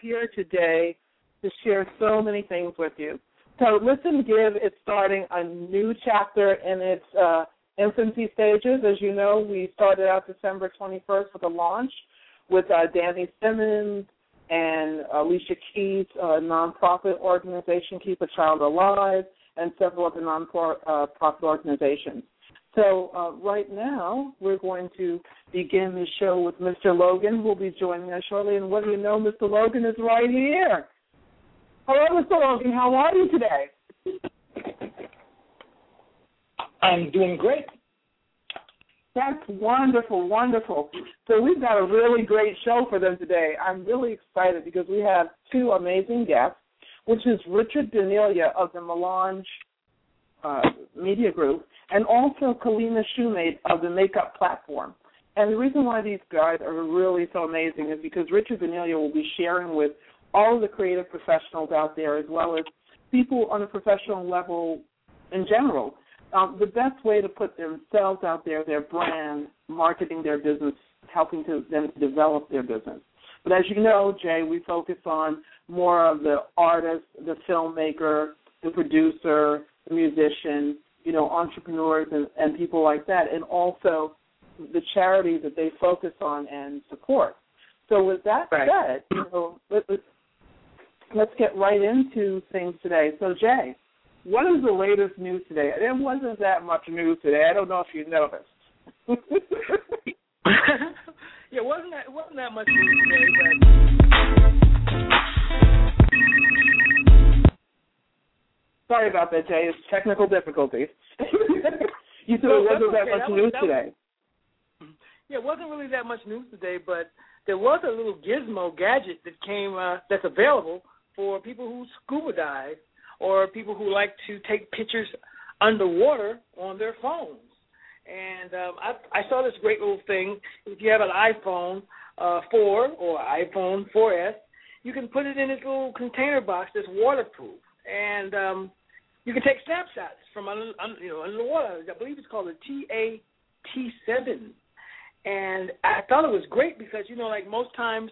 here today to share so many things with you. So, Listen Give is starting a new chapter in its uh, infancy stages. As you know, we started out December 21st with a launch with uh, Danny Simmons and Alicia Keys' uh, nonprofit organization, Keep a Child Alive, and several other nonprofit uh, organizations. So uh, right now, we're going to begin the show with Mr. Logan, who will be joining us shortly. And what do you know, Mr. Logan is right here. Hello, Mr. Logan. How are you today? I'm doing great. That's wonderful, wonderful. So we've got a really great show for them today. I'm really excited because we have two amazing guests, which is Richard Bonilla of the Melange uh, Media Group and also Kellena Shumate of the Makeup Platform. And the reason why these guys are really so amazing is because Richard Bonilla will be sharing with all of the creative professionals out there, as well as people on a professional level in general, um, the best way to put themselves out there, their brand, marketing their business, helping to them to develop their business. But as you know, Jay, we focus on more of the artist, the filmmaker, the producer, the musician, you know, entrepreneurs and, and people like that, and also the charities that they focus on and support. So with that right. said, you know, let, us let's get right into things today. So Jay, what is the latest news today? There wasn't that much news today. I don't know if you noticed. yeah, wasn't that wasn't that much news today, but Sorry about that, Jay. It's technical difficulties. you said no, it wasn't that much that news today. Yeah, it wasn't really that much news today, but there was a little gizmo gadget that came uh, that's available for people who scuba dive or people who like to take pictures underwater on their phones. And um, I, I saw this great little thing. If you have an iPhone uh, 4 or iPhone 4S, you can put it in this little container box that's waterproof and um, you can take snapshots from un, un, you know underwater. I believe it's called a TAT seven, and I thought it was great because you know like most times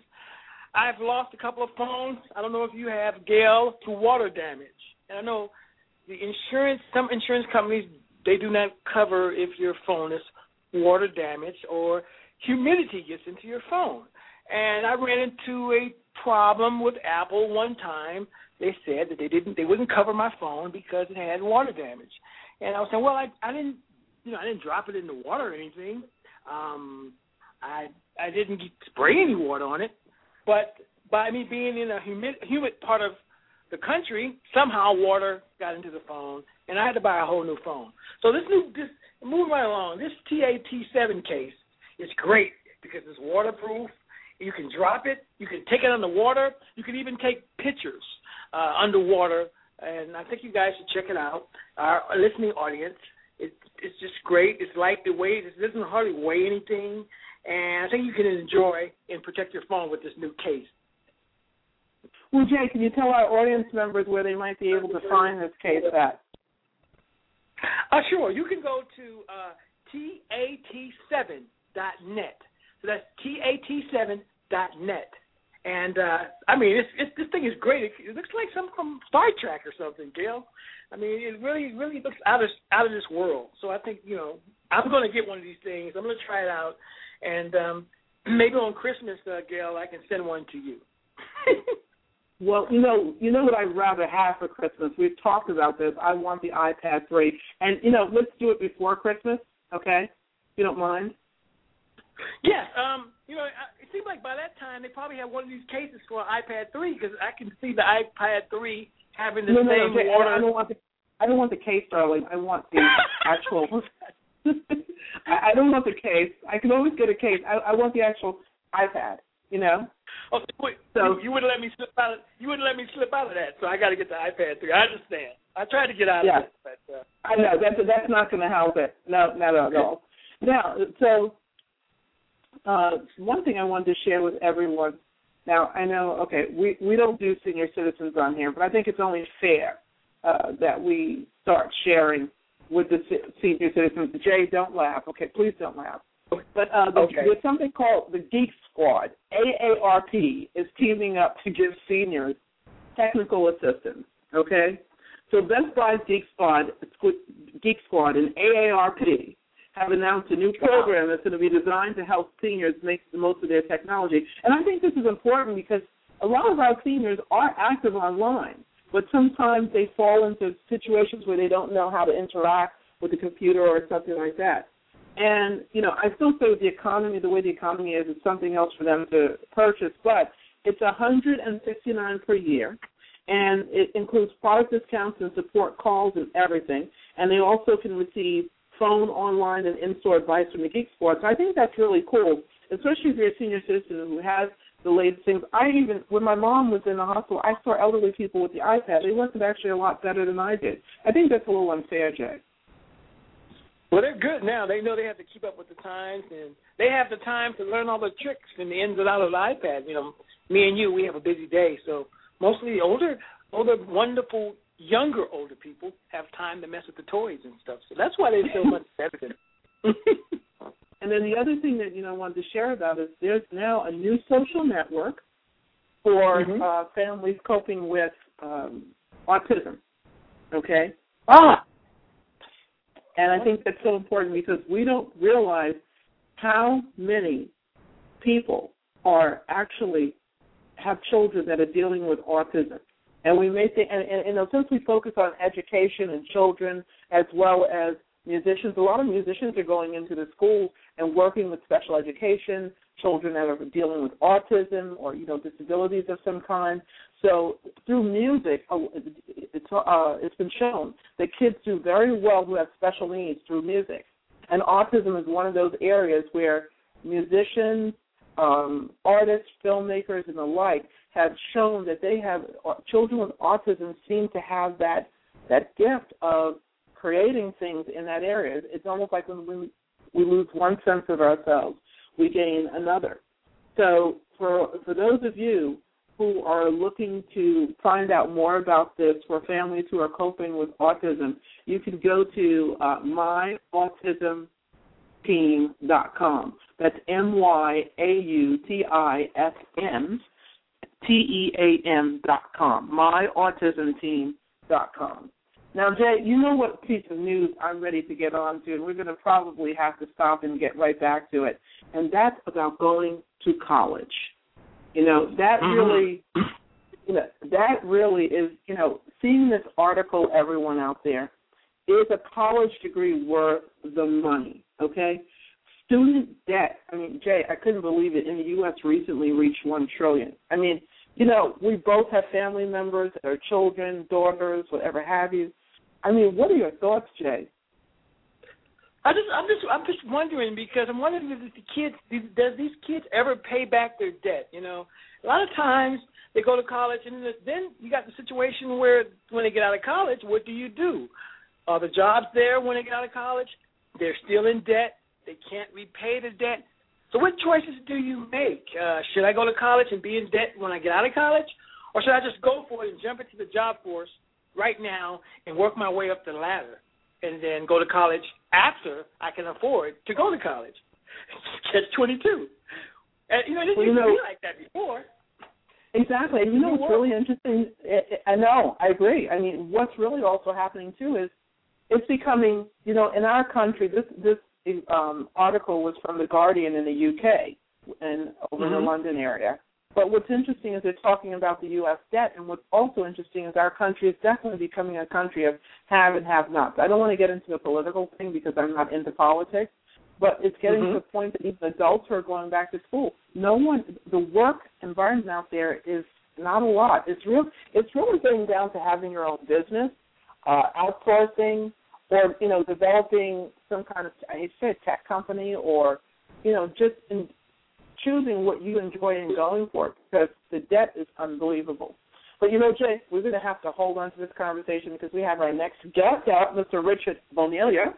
I've lost a couple of phones. I don't know if you have Gail to water damage, and I know the insurance some insurance companies they do not cover if your phone is water damaged or humidity gets into your phone. And I ran into a problem with Apple one time they said that they didn't they wouldn't cover my phone because it had water damage. And I was saying, well, I I didn't you know I didn't drop it in the water or anything. Um, I I didn't spray any water on it, but by me being in a humid humid part of the country, somehow water got into the phone, and I had to buy a whole new phone. So this new this moving right along, this TAT7 case is great because it's waterproof. You can drop it, you can take it underwater. you can even take pictures uh, underwater, and I think you guys should check it out. Our listening audience, it, it's just great. It's light the weight. It doesn't hardly weigh anything, and I think you can enjoy and protect your phone with this new case. Well, Jay, can you tell our audience members where they might be able to find this case at? Uh, sure. You can go to uh, tat7.net. So that's tat7.net. And uh I mean, it's, it's this thing is great. It, it looks like something from Star Trek or something, Gail. I mean, it really, really looks out of out of this world. So I think you know, I'm going to get one of these things. I'm going to try it out, and um maybe on Christmas, uh, Gail, I can send one to you. well, you know, you know what I'd rather have for Christmas. We've talked about this. I want the iPad 3, and you know, let's do it before Christmas, okay? If you don't mind. Yes. Um. You know, it seems like by that time they probably have one of these cases for iPad 3 because I can see the iPad 3 having the no, same no, no, water. I don't want the I don't want the case, darling. I want the actual. I, I don't want the case. I can always get a case. I, I want the actual iPad. You know. Oh, wait, so you wouldn't let me slip out. Of, you wouldn't let me slip out of that. So I got to get the iPad 3. I understand. I tried to get out yeah. of it, but uh, I know that's that's not going to help it. No, not at all. Now, so uh, one thing I wanted to share with everyone. Now I know, okay, we we don't do senior citizens on here, but I think it's only fair uh, that we start sharing with the senior citizens. Jay, don't laugh. Okay, please don't laugh. But uh, the, Okay. there's something called the Geek Squad. AARP is teaming up to give seniors technical assistance. Okay, so Best Buy's Geek Squad, Geek Squad, and AARP have announced a new program that's going to be designed to help seniors make the most of their technology. And I think this is important because a lot of our seniors are active online, but sometimes they fall into situations where they don't know how to interact with the computer or something like that. And you know, I still say with the economy, the way the economy is, it's something else for them to purchase. But it's a hundred and fifty nine per year, and it includes product discounts and support calls and everything. And they also can receive phone, online, and in-store advice from the Geek Squad. So I think that's really cool, especially if you're a senior citizen who has the latest things. I even, when my mom was in the hospital, I saw elderly people with the iPad. They worked actually a lot better than I did. I think that's a little unfair, Jay. Well, they're good now. They know they have to keep up with the times, and they have the time to learn all the tricks and the ins and outs of the iPad. You know, me and you, we have a busy day, so mostly older, older, wonderful, younger older people have time to mess with the toys and stuff. So that's why they're so much better than. And then the other thing that you know I wanted to share about is there's now a new social network for Mhm. uh, families coping with um, autism. Okay, ah, and I think that's so important because we don't realize how many people are actually have children that are dealing with autism. And we may think, and, and, and since we focus on education and children as well as musicians, a lot of musicians are going into the schools and working with special education, children that are dealing with autism or you know disabilities of some kind. So through music, uh, it's uh, it's been shown that kids do very well who have special needs through music, and autism is one of those areas where musicians, um, artists, filmmakers, and the like have shown that they have uh, children with autism seem to have that that gift of creating things in that area. It's almost like when we we lose one sense of ourselves, we gain another. So for for those of you who are looking to find out more about this for families who are coping with autism, you can go to uh, myautismteam.com. That's M Y A U T I S M T E A M dot com. Myautismteam.com. Now, Jay, you know what piece of news I'm ready to get on to, and we're going to probably have to stop and get right back to it, and that's about going to college. You know, that Mhm. really, you know, that really is, you know, seeing this article, everyone out there, is a college degree worth the money, okay? Student debt, I mean, Jay, I couldn't believe it, in the U.S. recently reached 1 trillion. I mean, you know, we both have family members, or children, daughters, whatever have you. I mean, what are your thoughts, Jay? I just, I'm just, I'm just wondering because I'm wondering if the kids, does these kids ever pay back their debt? You know, a lot of times they go to college, and then you got the situation where when they get out of college, what do you do? Are the jobs there when they get out of college? They're still in debt. They can't repay the debt. So what choices do you make? Uh, should I go to college and be in debt when I get out of college, or should I just go for it and jump into the job force right now and work my way up the ladder, and then go to college after I can afford to go to college? Catch twenty two. And you know, it Well, used to be like that before. Exactly. And you know what's really interesting? I know, I agree. I mean, what's really also happening too is it's becoming, you know, in our country. This this um, article was from the Guardian in the UK and over in Mhm. the London area. But what's interesting is they're talking about the U.S. debt, and what's also interesting is our country is definitely becoming a country of have and have nots. I don't want to get into the political thing because I'm not into politics, but it's getting Mhm. to the point that even adults who are going back to school, no one, the work environment out there is not a lot. It's real. It's really getting down to having your own business, uh, outsourcing, or you know, developing some kind of I said tech company, or you know, just in choosing what you enjoy and going for because the debt is unbelievable. But you know, Jay, we're going to have to hold on to this conversation because we have our next guest out, Mr. Richard Bonilla,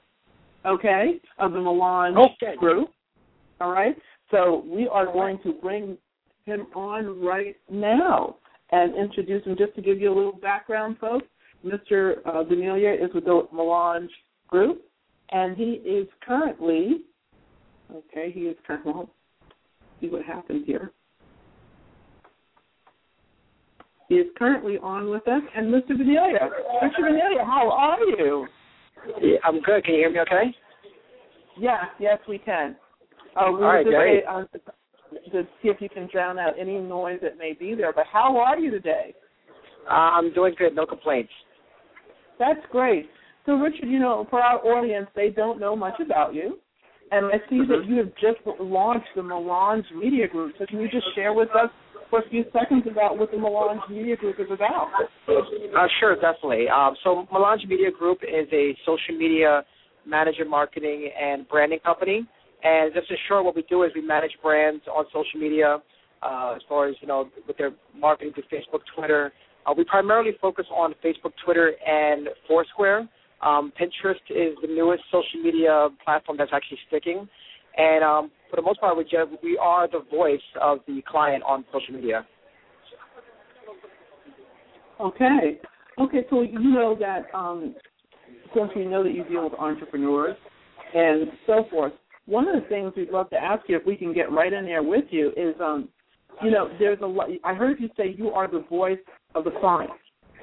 okay, of the Melange Okay. Group. All right, so we are going to bring him on right now and introduce him. Just to give you a little background, folks, Mr. Uh, Bonilla is with the Melange Group, and he is currently Okay, he is currently, of see what happens here. He is currently on with us, and Mr. Bonilla. Mr. Bonilla, how are you? Yeah, I'm good. Can you hear me okay? Yeah, yes, we can. Uh, we All right, great. Uh, to see if you can drown out any noise that may be there. But how are you today? Uh, I'm doing good. No complaints. That's great. So, Richard, you know, for our audience, they don't know much about you. And I see mm-hmm. that you have just launched the Melange Media Group. So, can you just share with us for a few seconds about what the Melange Media Group is about? Uh, sure, definitely. Um, so, Melange Media Group is a social media manager marketing and branding company. And just in short, what we do is we manage brands on social media uh, as far as, you know, with their marketing to Facebook, Twitter. Uh, we primarily focus on Facebook, Twitter, and Foursquare. Um, Pinterest is the newest social media platform that's actually sticking. And um, for the most part, we, just, we are the voice of the client on social media. Okay. Okay, so you know that um, since we know that you deal with entrepreneurs and so forth, one of the things we'd love to ask you, if we can get right in there with you, is, um, you know, there's a lot. I heard you say you are the voice of the client.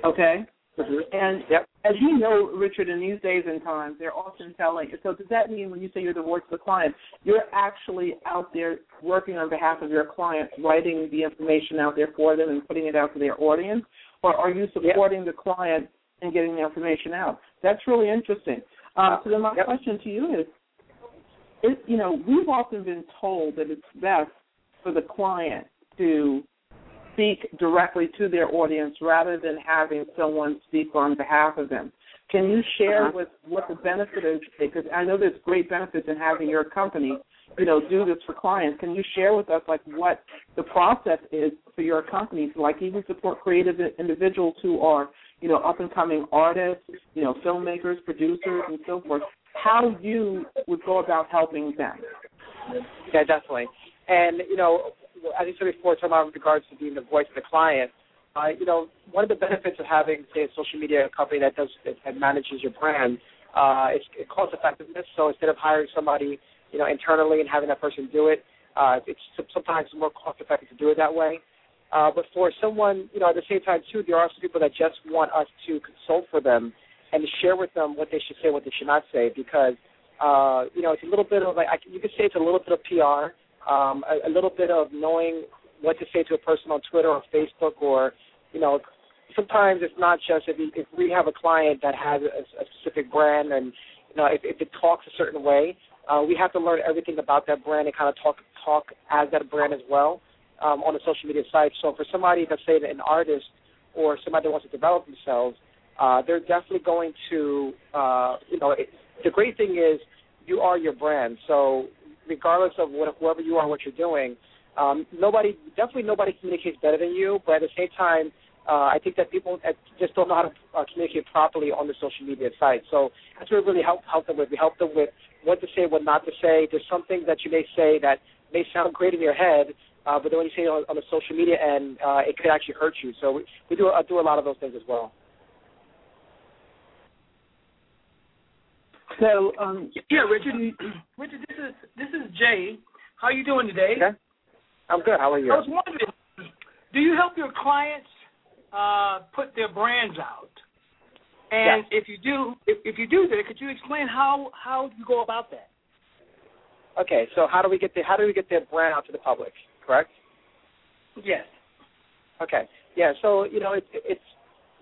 Okay. Mm-hmm. And yep. as you know, Richard, in these days and times, they're often telling. So does that mean when you say you're the voice of the client, you're actually out there working on behalf of your client, writing the information out there for them and putting it out to their audience, or are you supporting yep. the client and getting the information out? That's really interesting. Um, so then my yep. question to you is, it, you know, we've often been told that it's best for the client to speak directly to their audience rather than having someone speak on behalf of them. Can you share uh-huh. with what the benefit is? Because I know there's great benefits in having your company, you know, do this for clients. Can you share with us like what the process is for your company to like even support creative individuals who are, you know, up and coming artists, you know, filmmakers, producers, and so forth? How you would go about helping them? Yeah, definitely. And you know, as you said before, talking about with regards to being the voice of the client, uh, you know, one of the benefits of having, say, a social media company that does that manages your brand uh, is cost effectiveness. So instead of hiring somebody, you know, internally and having that person do it, uh, it's sometimes more cost effective to do it that way. Uh, but for someone, you know, at the same time too, there are some people that just want us to consult for them and to share with them what they should say, what they should not say, because uh, you know, it's a little bit of like you could say it's a little bit of PR um, a, a little bit of knowing what to say to a person on Twitter or Facebook, or you know, sometimes it's not just if, you, if we have a client that has a, a specific brand and you know if, if it talks a certain way, uh, we have to learn everything about that brand and kind of talk talk as that brand as well um, on the social media site. So for somebody that's say an artist or somebody that wants to develop themselves, uh, they're definitely going to uh, you know it, the great thing is you are your brand. So regardless of what, whoever you are, what you're doing. Um, nobody, definitely nobody communicates better than you, but at the same time, uh, I think that people just don't know how to uh, communicate properly on the social media site. So that's what we really help help them with. We help them with what to say, what not to say. There's something that you may say that may sound great in your head, uh, but then when you say it on, on the social media end, uh, it could actually hurt you. So we, we do uh, do a lot of those things as well. So, um, yeah, Richard. Richard, this is this is Jay. How are you doing today? Okay. I'm good. How are you? I was wondering, do you help your clients uh, put their brands out? And yes. if you do, if, if you do that, could you explain how how you go about that? Okay, so how do we get the how do we get their brand out to the public? Correct. Yes. Okay. Yeah. So you know, it's it's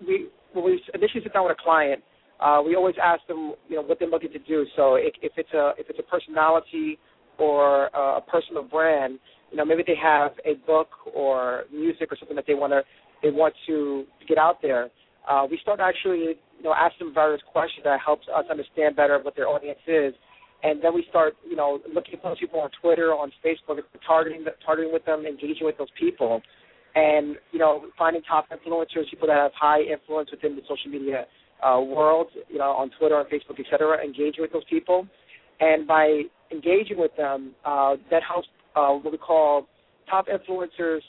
we when we initially sit down with a client, uh, we always ask them, you know, what they're looking to do. So if, if it's a if it's a personality or uh, a personal brand, you know, maybe they have a book or music or something that they want to they want to get out there. Uh, we start actually, you know, ask them various questions that helps us understand better what their audience is, and then we start, you know, looking at those people on Twitter, on Facebook, targeting targeting with them, engaging with those people, and you know, finding top influencers, people that have high influence within the social media uh, world, you know, on Twitter, on Facebook, etc. Engage with those people, and by engaging with them, uh, that helps uh, what we call top influencers.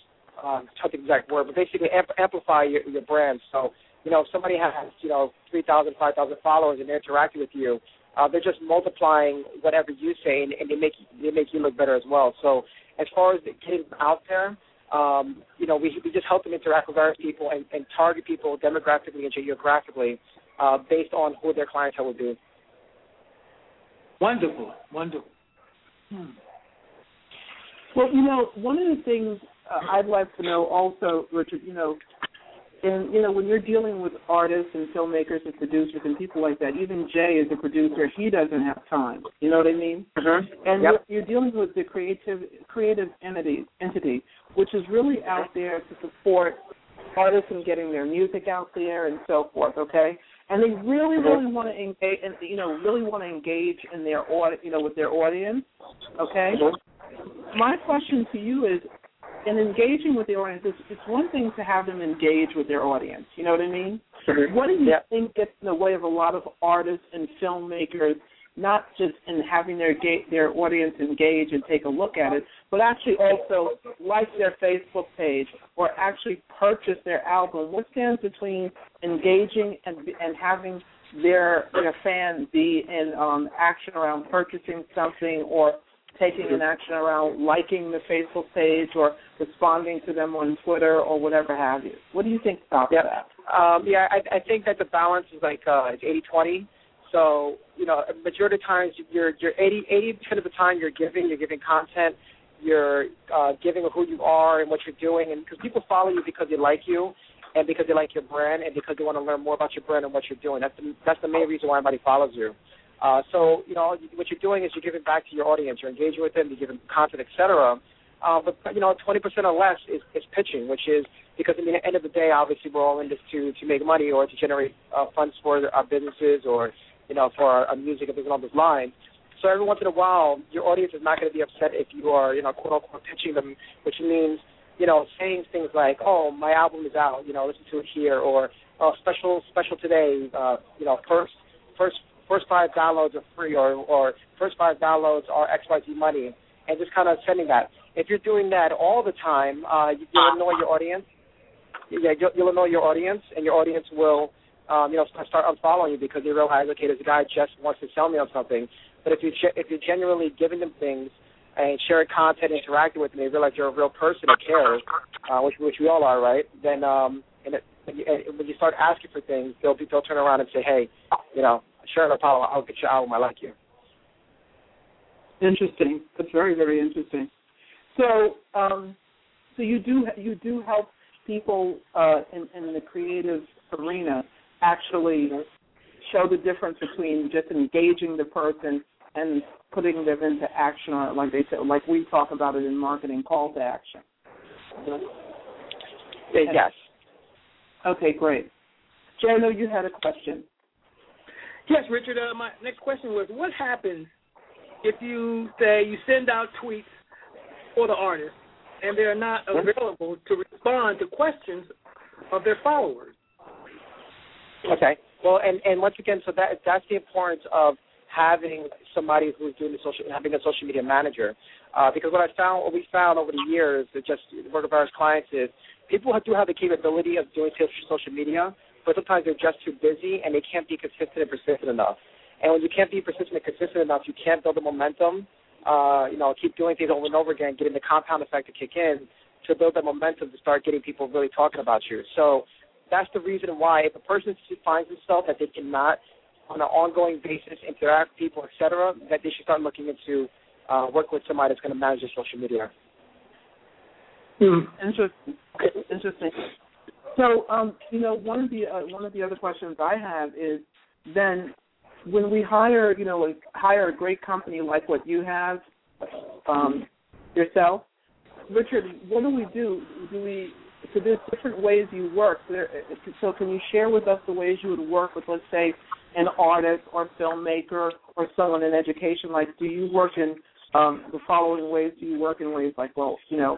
Uh, not the exact word, but basically amp- amplify your, your brand. So you know, if somebody has, you know, 3,000, 5,000 followers and they're interacting with you, uh, they're just multiplying whatever you say, and, and they make they make you look better as well. So as far as getting out there, um, you know, we we just help them interact with various people and, and target people demographically and geographically uh, based on who their clientele would be. Wonderful, wonderful. Hmm. Well, you know, one of the things uh, I'd like to know also, Richard, you know, and you know when you're dealing with artists and filmmakers and producers and people like that, even Jay is a producer. He doesn't have time. You know what I mean? Mm-hmm. And yep. you're, you're dealing with the creative creative entity entity, which is really out there to support artists in getting their music out there and so forth. Okay, and they really really want to engage, and you know really want to engage in their you know with their audience. Okay. My question to you is, in engaging with the audience, it's, it's one thing to have them engage with their audience. You know what I mean? What do you yeah. think gets in the way of a lot of artists and filmmakers, not just in having their ga- their audience engage and take a look at it, but actually also like their Facebook page or actually purchase their album? What stands between engaging and and having their their fan be in um, action around purchasing something or taking an action around liking the Facebook page or responding to them on Twitter or whatever have you. What do you think about yeah. that? Um, yeah, I, I think that the balance is like uh, it's eighty twenty. So you know, majority of times you're you're eighty eighty percent of the time you're giving you're giving content, you're uh, giving who you are and what you're doing, and because people follow you because they like you, and because they like your brand, and because they want to learn more about your brand and what you're doing. That's the that's the main reason why everybody follows you. Uh, so you know what you're doing is you're giving back to your audience. You're engaging with them. You're giving content, etc. Uh, but you know, 20% or less is, is pitching, which is because at the end of the day, obviously, we're all in this to to make money or to generate uh, funds for our businesses or you know for our, music and things along those lines. So every once in a while, your audience is not going to be upset if you are you know quote unquote pitching them, which means you know saying things like, oh, my album is out, you know, listen to it here, or oh, special special today, uh, you know, first first first five downloads are free or or first five downloads are XYZ money and just kind of sending that. If you're doing that all the time, uh, you'll annoy your audience. Yeah, you'll, you'll annoy your audience, and your audience will, um, you know, start unfollowing you because they realize, okay, this guy just wants to sell me on something. But if you if you're genuinely giving them things and sharing content, interacting with them, they realize you're a real person that cares, uh, which which we all are, right? Then um, and, it, and when you start asking for things, they'll be, they'll turn around and say, hey, you know, sure, no problem. I'll get your album. I like you. Interesting. That's very very interesting. So, um, so you do you do help people uh, in, in the creative arena actually show the difference between just engaging the person and putting them into action, or like they said, like we talk about it in marketing, call to action. Yes. Okay, great. Jay, I know you had a question. Yes, Richard. Uh, my next question was, what happens if you say you send out tweets for the artist and they're not available to respond to questions of their followers? Okay. Well, and and once again, so that that's the importance of having somebody who's doing the social, having a social media manager. Uh, because what I found, what we found over the years, that just work of various clients is people do have the capability of doing social media, but sometimes they're just too busy and they can't be consistent and persistent enough. And when you can't be persistent and consistent enough, you can't build the momentum. Uh, you know, keep doing things over and over again, getting the compound effect to kick in to build that momentum to start getting people really talking about you. So that's the reason why if a person finds himself that they cannot on an ongoing basis interact with people, etc., that they should start looking into uh, work with somebody that's going to manage their social media. Hmm. Interesting. Interesting. So, um, you know, one of the uh, one of the other questions I have is then when we hire, you know, like hire a great company like what you have um, yourself, Richard, what do we do? Do we so there's different ways you work. There, so can you share with us the ways you would work with, let's say, an artist or filmmaker or someone in education? Like, do you work in um, the following ways? Do you work in ways like, well, you know,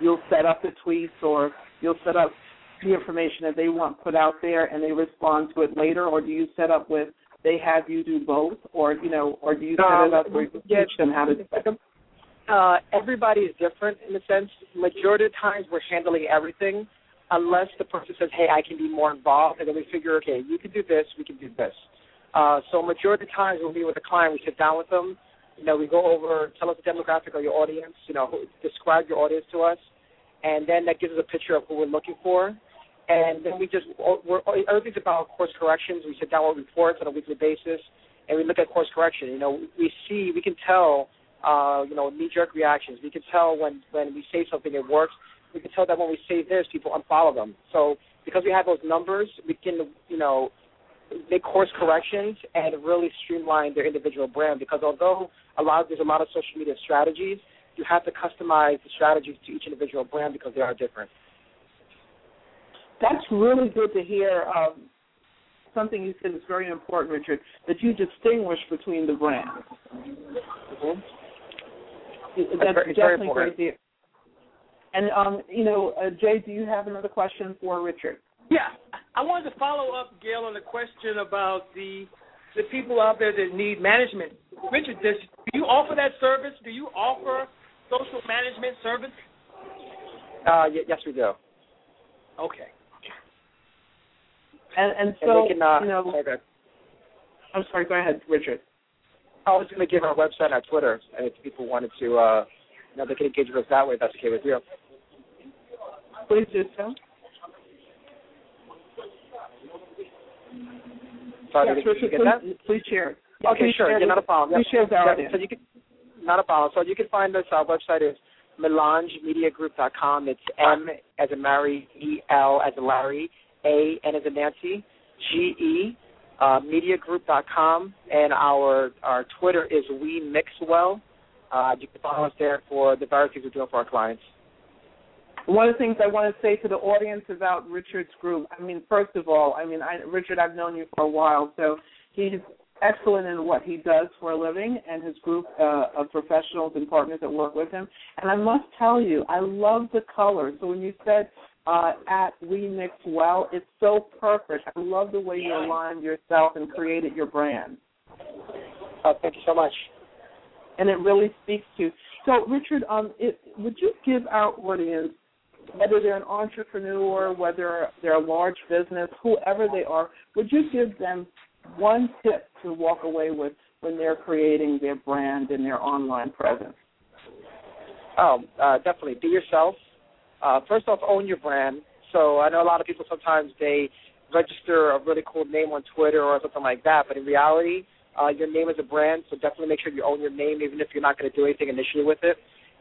you'll set up the tweets or you'll set up the information that they want put out there and they respond to it later, or do you set up with they have you do both, or you know, or do you set um, it up where you teach them how to do it? Uh, everybody is different in a sense. Majority of times we're handling everything. unless the person says, "Hey, I can be more involved," and then we figure, "Okay, you can do this, we can do this." Uh, so majority of the times when we with a client, we sit down with them. You know, we go over, tell us the demographic of your audience. You know, describe your audience to us, and then that gives us a picture of who we're looking for. And then we just, we're, everything's about course corrections. We sit down with reports on a weekly basis, and we look at course correction. You know, we see, we can tell, uh, you know, knee-jerk reactions. We can tell when when we say something it works. We can tell that when we say this, people unfollow them. So because we have those numbers, we can, you know, make course corrections and really streamline their individual brand. Because although a lot there's a lot of social media strategies, you have to customize the strategies to each individual brand because they are different. That's really good to hear. Um, something you said is very important, Richard, that you distinguish between the brands. Mm-hmm. That's, That's definitely great. great. And um, you know, uh, Jay, do you have another question for Richard? Yeah, I wanted to follow up, Gail, on the question about the the people out there that need management. Richard, does, do you offer that service? Do you offer social management service? Uh, y- yes, we do. Okay. And and And so they can, uh, you know, okay. I'm sorry. Go ahead, Richard. I was going to give our website, and our Twitter, and if people wanted to, uh, you know, they can engage with us that way. If that's okay with you. Please do so. Sorry, yes, Richard, get that? please, please share. Yeah, Okay, sure. share Yeah, not a problem. Please share our Yeah. So you can, not a problem. So you can find us. Our website is melangemediagroup.com. It's M as a Mary, E L as a Larry, A N as a Nancy, G E, uh, mediagroup.com, and our our Twitter is We Mix Well. Uh, you can follow us there for the various things we're doing for our clients. One of the things I want to say to the audience about Richard's group, I mean, first of all, I mean, I, Richard, I've known you for a while, so he's excellent in what he does for a living and his group uh, of professionals and partners that work with him. And I must tell you, I love the colors. So when you said uh, at We Mix Well, it's so perfect. I love the way you aligned yourself and created your brand. Uh, thank you so much. And it really speaks to. So, Richard, um, it, would you give our audience whether they're an entrepreneur, whether they're a large business, whoever they are, would you give them one tip to walk away with when they're creating their brand and their online presence? Oh, uh, definitely. Be yourself. Uh, first off, own your brand. So I know a lot of people sometimes they register a really cool name on Twitter or something like that, but in reality, uh, your name is a brand. So definitely make sure you own your name, even if you're not going to do anything initially with it.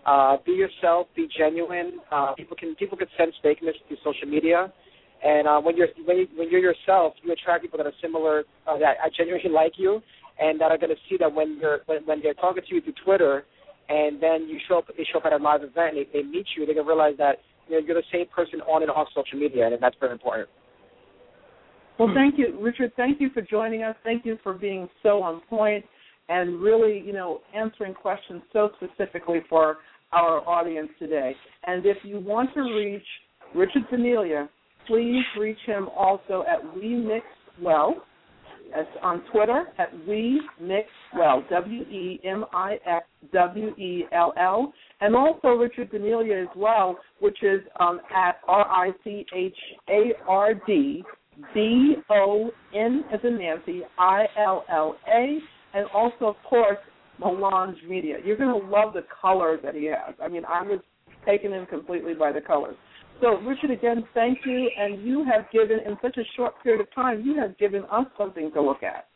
Uh, be yourself. Be genuine. Uh, people can people can sense fakeness through social media, and uh, when you're when, you, when you're yourself, you attract people that are similar uh, that genuinely like you, and that are going to see that when you're when, when they're talking to you through Twitter, and then you show up they show up at a live event and they, they meet you, they're going to realize that you know, you're the same person on and off social media, and that's very important. Well, thank you, Richard. Thank you for joining us. Thank you for being so on point and really, you know, answering questions so specifically for our audience today. And if you want to reach Richard Bonilla, please reach him also at We Mix Well. That's on Twitter at We Mix Well, W E M I X W E L L, and also Richard Bonilla as well, which is um, at R I C H A R D B O N as in Nancy I L L A, and also of course Melange Media. You're going to love the colors that he has. I mean, I was taken in completely by the colors. So, Richard, again, thank you. And you have given, in such a short period of time, you have given us something to look at.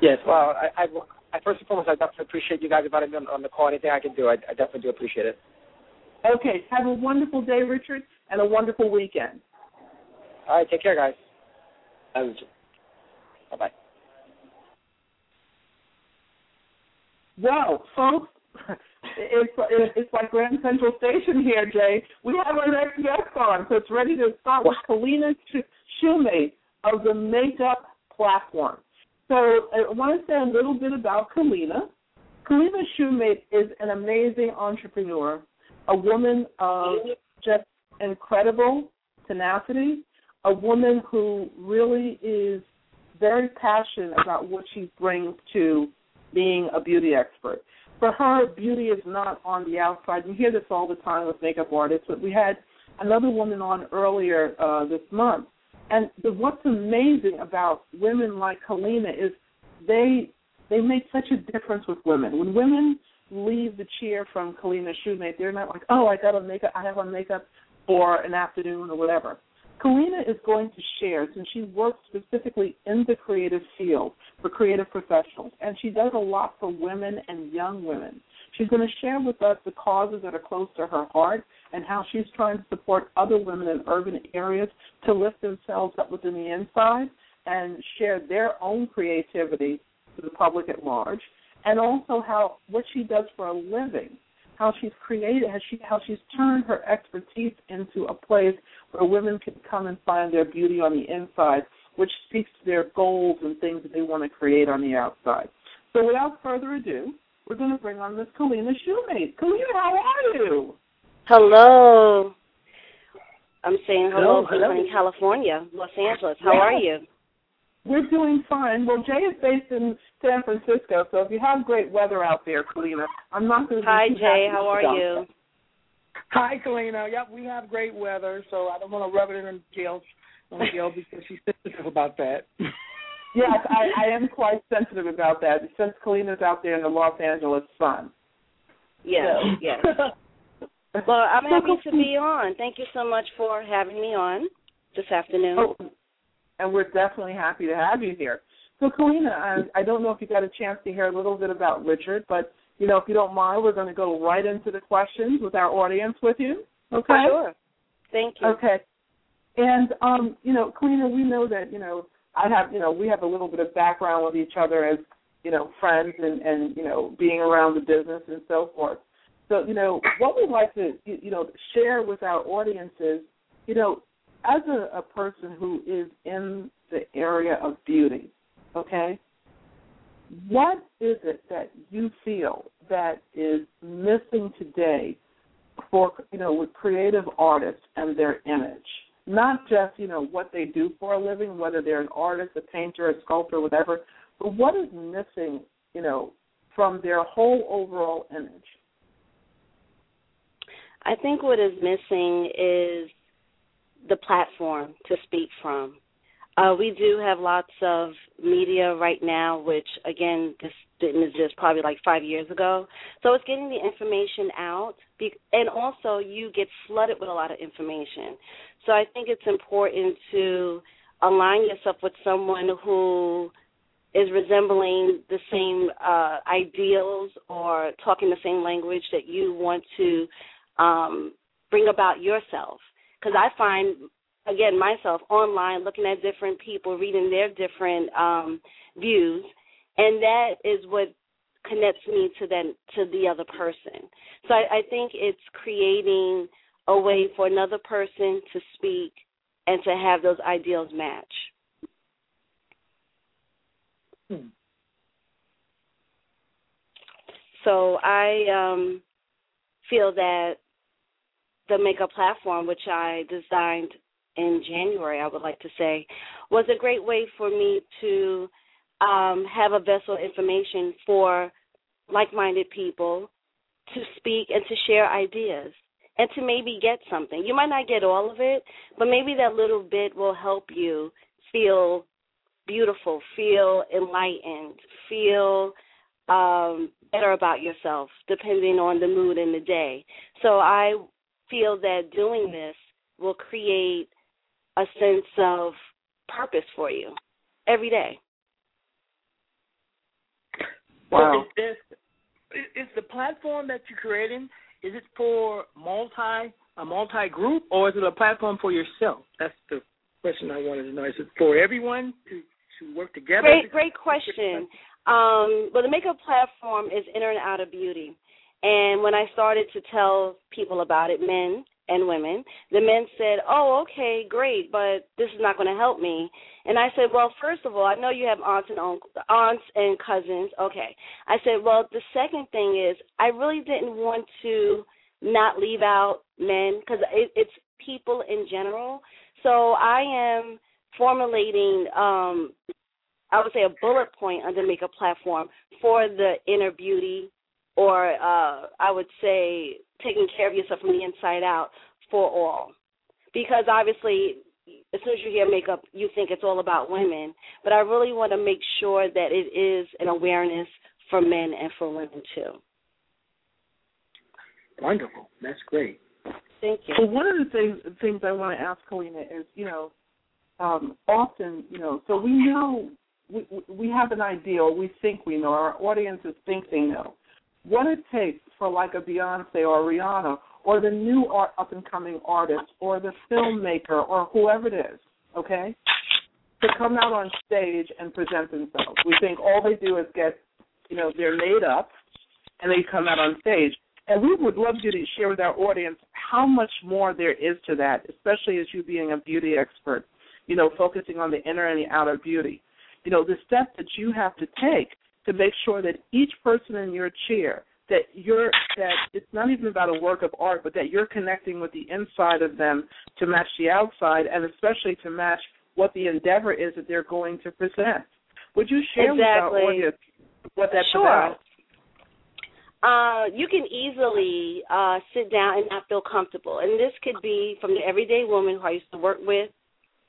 Yes. Well, I, I, I first and foremost, I definitely appreciate you guys inviting me on, on the call. Anything I can do, I, I definitely do appreciate it. Okay. Have a wonderful day, Richard, and a wonderful weekend. All right. Take care, guys. Bye bye. Well, folks, it's it's like Grand Central Station here, Jay. We have our next guest on, so it's ready to start with Kellena Shumate of the Makeup Platform. So I want to say a little bit about Kellena. Kellena Shumate is an amazing entrepreneur, a woman of just incredible tenacity, a woman who really is very passionate about what she brings to being a beauty expert. For her, beauty is not on the outside. You hear this all the time with makeup artists, but we had another woman on earlier uh, this month. And the, what's amazing about women like Kellena is they they make such a difference with women. When women leave the chair from Kellena Shumate, they're not like, oh, I got to make I have on makeup for an afternoon or whatever. Kellena is going to share, since she works specifically in the creative field for creative professionals, and she does a lot for women and young women. She's going to share with us the causes that are close to her heart and how she's trying to support other women in urban areas to lift themselves up within the inside and share their own creativity to the public at large, and also how what she does for a living how she's created, how she how she's turned her expertise into a place where women can come and find their beauty on the inside, which speaks to their goals and things that they want to create on the outside. So without further ado, we're going to bring on Miss Kellena Shumate. Kellena, how are you? Hello. I'm saying hello, hello, hello. in California, Los Angeles. How are you? We're doing fine. Well, Jay is based in San Francisco, so if you have great weather out there, Kellena, I'm not going to. Hi, Jay. How are you? Hi, Kellena. Yep, we have great weather, so I don't want to rub it in Gail's on Gail because she's sensitive about that. yes, I, I am quite sensitive about that since Kellena's out there in the Los Angeles sun. Yes, so. yes. well, I'm happy to be on. Thank you so much for having me on this afternoon. Oh, and we're definitely happy to have you here. So, Kellena, I, I don't know if you got a chance to hear a little bit about Richard, but you know, if you don't mind, we're going to go right into the questions with our audience with you. Okay. Sure. Thank you. Okay. And um, you know, Kellena, we know that you know I have you know we have a little bit of background with each other as you know friends and and you know being around the business and so forth. So you know what we'd like to you know share with our audiences, you know, as a, a person who is in the area of beauty, okay, what is it that you feel that is missing today for you know with creative artists and their image? Not just you know what they do for a living, whether they're an artist, a painter, a sculptor, whatever, but what is missing, you know, from their whole overall image? I think what is missing is the platform to speak from. Uh, we do have lots of media right now, which again, this didn't exist probably like five years ago. So it's getting the information out, and also you get flooded with a lot of information. So I think it's important to align yourself with someone who is resembling the same uh, ideals or talking the same language that you want to um, bring about yourself because I find again myself online looking at different people reading their different um views and that is what connects me to then to the other person so I, I think it's creating a way for another person to speak and to have those ideals match hmm. so i um feel that the makeup platform, which I designed in January, I would like to say, was a great way for me to um, have a vessel of information for like minded people to speak and to share ideas and to maybe get something. You might not get all of it, but maybe that little bit will help you feel beautiful, feel enlightened, feel um, better about yourself, depending on the mood in the day. So I feel that doing this will create a sense of purpose for you every day. Wow. So is, this, is the platform that you're creating is it for multi a multi group or is it a platform for yourself? That's the question I wanted to know. Is it for everyone to to work together? Great, great question. Um, well, the makeup platform is inner and outer beauty. And when I started to tell people about it, men and women, the men said, "Oh, okay, great, but this is not going to help me." And I said, "Well, first of all, I know you have aunts and uncles, aunts and cousins. Okay." I said, "Well, the second thing is, I really didn't want to not leave out men because it, it's people in general. So I am formulating um I would say a bullet point under Makeup Platform for the inner beauty or uh, I would say taking care of yourself from the inside out for all. because obviously as soon as you hear makeup, you think it's all about women. But I really want to make sure that it is an awareness for men and for women too. Wonderful. That's great. Thank you. Well, one of the things things I want to ask Kellena is, you know, um, often, you know, so we know we we have an idea, or we think we know, our audiences think they know what it takes for like a Beyonce or a Rihanna or the new art, up and coming artist or the filmmaker or whoever it is, okay, to come out on stage and present themselves. We think all they do is get, you know, they're made up and they come out on stage. And we would love you to share with our audience how much more there is to that, especially as you being a beauty expert, you know, focusing on the inner and the outer beauty. You know, the step that you have to take to make sure that each person in your chair that you're that it's not even about a work of art, but that you're connecting with the inside of them to match the outside, and especially to match what the endeavor is that they're going to present. Would you share exactly. with our audience what that's sure. about? Uh, you can easily uh, sit down and not feel comfortable, and this could be from the everyday woman who I used to work with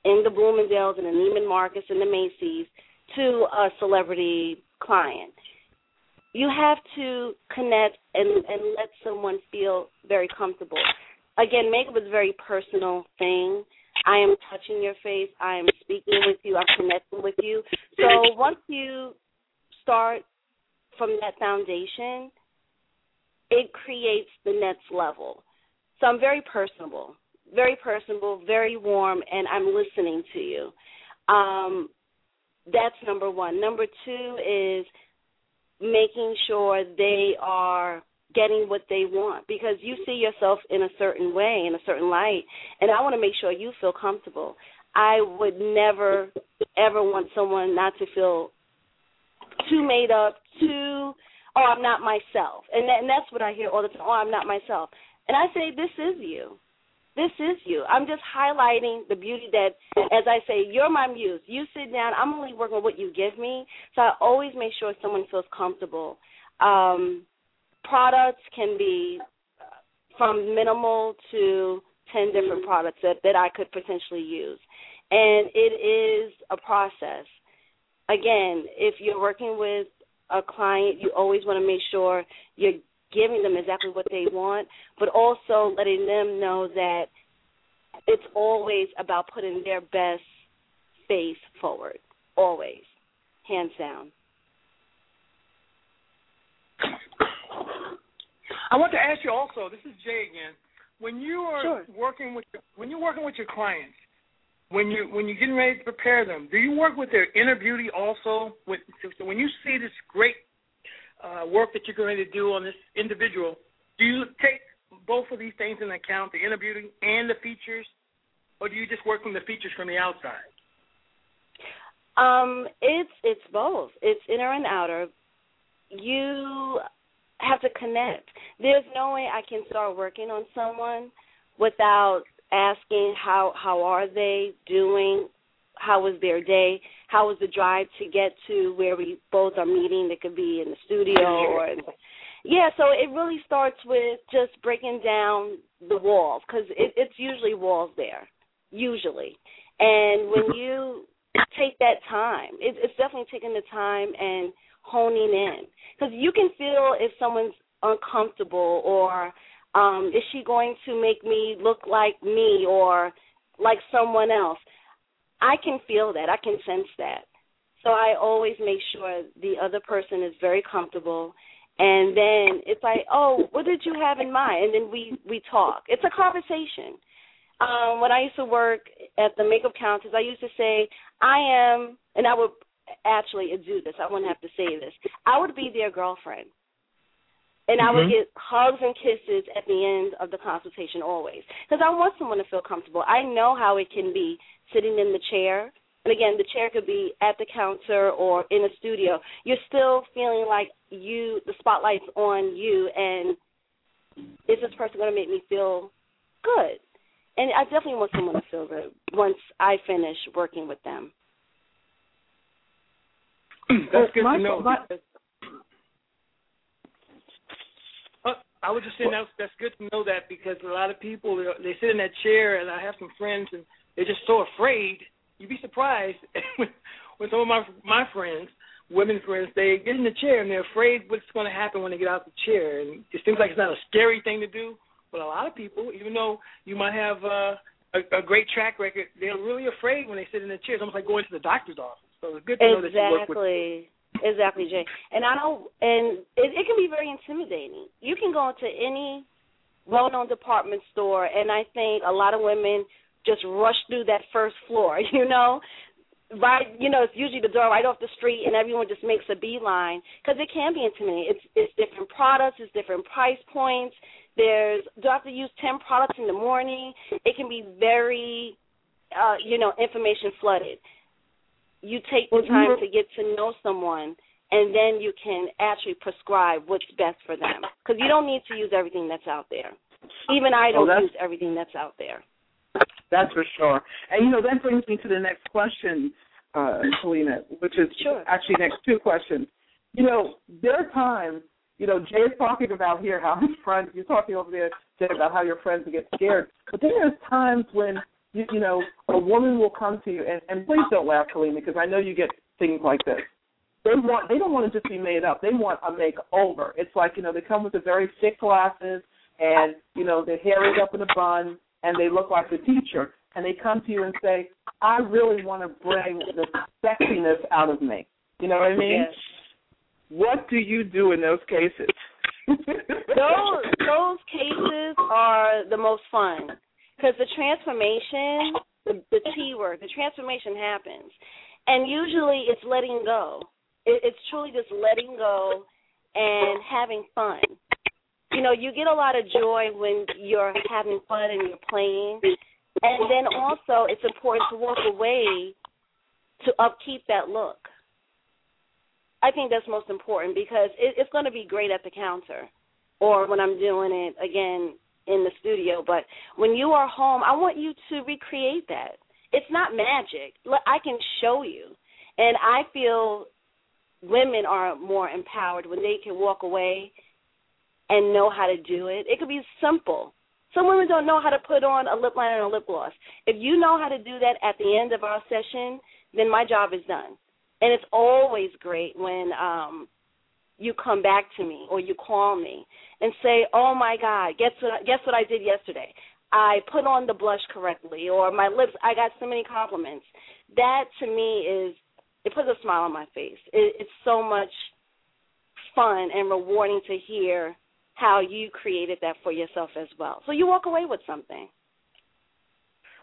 in the Bloomingdale's and the Neiman Marcus and the Macy's to a celebrity client. You have to connect and, and let someone feel very comfortable. Again, makeup is a very personal thing. I am touching your face. I am speaking with you. I'm connecting with you. So once you start from that foundation, it creates the next level. So I'm very personable, very personable, very warm, and I'm listening to you. Um, that's number one. Number two is making sure they are getting what they want because you see yourself in a certain way, in a certain light, and I want to make sure you feel comfortable. I would never, ever want someone not to feel too made up, too, oh, I'm not myself. And, that, and that's what I hear all the time, oh, I'm not myself. And I say, this is you this is you. I'm just highlighting the beauty that, as I say, you're my muse. You sit down. I'm only working with what you give me. So I always make sure someone feels comfortable. Um, products can be from minimal to 10 different products that, that I could potentially use. And it is a process. Again, if you're working with a client, you always want to make sure you're giving them exactly what they want, but also letting them know that it's always about putting their best face forward. Always. Hands down. I want to ask you also, this is Jay again. When you are sure. working with when you're working with your clients, when you when you're getting ready to prepare them, do you work with their inner beauty also? When, so when you see this great uh, work that you're going to do on this individual, do you take both of these things into account, the inner beauty and the features, or do you just work from the features from the outside? Um, it's it's both. It's inner and outer. You have to connect. There's no way I can start working on someone without asking how how are they doing, how was their day, how was the drive to get to where we both are meeting. It could be in the studio or yeah. So it really starts with just breaking down the walls because it, it's usually walls there, usually. And when you take that time, it, it's definitely taking the time and honing in because you can feel if someone's uncomfortable or um is she going to make me look like me or like someone else I can feel that. I can sense that. So I always make sure the other person is very comfortable and then it's like, "Oh, what did you have in mind?" And then we we talk. It's a conversation. Um when I used to work at the makeup counters, I used to say, "I am," and I would actually do this. I wouldn't have to say this. I would be their girlfriend and I would Mhm. get hugs and kisses at the end of the consultation always because I want someone to feel comfortable. I know how it can be sitting in the chair, and again, the chair could be at the counter or in a studio. You're still feeling like you, the spotlight's on you, and is this person going to make me feel good? And I definitely want someone to feel good once I finish working with them. That's good my, to know. My, Uh, I was just saying that's that's good to know that because a lot of people they sit in that chair, and I have some friends, and they're just so afraid. You'd be surprised when, when some of my my friends, women friends, they get in the chair and they're afraid what's going to happen when they get out the chair, and it seems like it's not a scary thing to do. But a lot of people, even though you might have uh, a, a great track record, they're really afraid when they sit in the chair. It's almost like going to the doctor's office. So it's good to exactly. know that you work with. Exactly. Exactly, Jay. And I don't, and it, it can be very intimidating. You can go into any well-known department store, and I think a lot of women just rush through that first floor. You know, right? You know, it's usually the door right off the street, and everyone just makes a beeline because it can be intimidating. It's it's different products, it's different price points. There's do I have to use ten products in the morning? It can be very, uh, you know, information flooded you take the time to get to know someone and then you can actually prescribe what's best for them. Because you don't need to use everything that's out there. Even i don't oh, use everything that's out there. That's for sure. And you know that brings me to the next question uh Kellena which is sure. actually next two questions. You know there are times you know jay is talking about here how his friends you're talking over there jay about how your friends get scared. But then there's times when you, you know, a woman will come to you, and, and please don't laugh, Kellena, because I know you get things like this. They want they don't want to just be made up. They want a makeover. It's like you know they come with the very thick glasses, and you know their hair is up in a bun, and they look like the teacher, and they come to you and say, "I really want to bring the sexiness out of me." You know what I mean? Yes. What do you do in those cases? those those cases are the most fun because the transformation, the, the T word, the transformation happens, and usually it's letting go. It, it's truly just letting go and having fun. You know, you get a lot of joy when you're having fun and you're playing, and then also it's important to walk away to upkeep that look. I think that's most important because it, it's going to be great at the counter or when I'm doing it again in the studio, but when you are home, I want you to recreate that. It's not magic. Look I can show you. And I feel women are more empowered when they can walk away and know how to do it. It could be simple. Some women don't know how to put on a lip liner and a lip gloss. If you know how to do that at the end of our session, then my job is done. And it's always great when um you come back to me or you call me and say, "Oh my God, guess what? Guess what I did yesterday? I put on the blush correctly, or my lips. I got so many compliments." That to me is it puts a smile on my face. It, it's so much fun and rewarding to hear how you created that for yourself as well. So you walk away with something.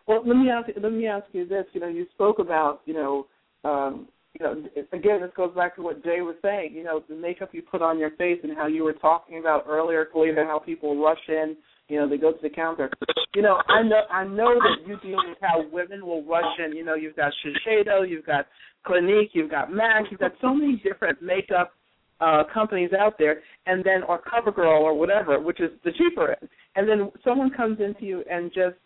Well, let me ask let me ask you this. You know, you spoke about you know um, you know, again, this goes back to what Jay was saying. You know, the makeup you put on your face, and how you were talking about earlier, Kellena, how people rush in. You know, they go to the counter. You know, I know I know that you deal with how women will rush in. You know, you've got Shiseido, you've got Clinique, you've got MAC, you've got so many different makeup uh companies out there, and then or CoverGirl or whatever, which is the cheaper end. And then someone comes into you and just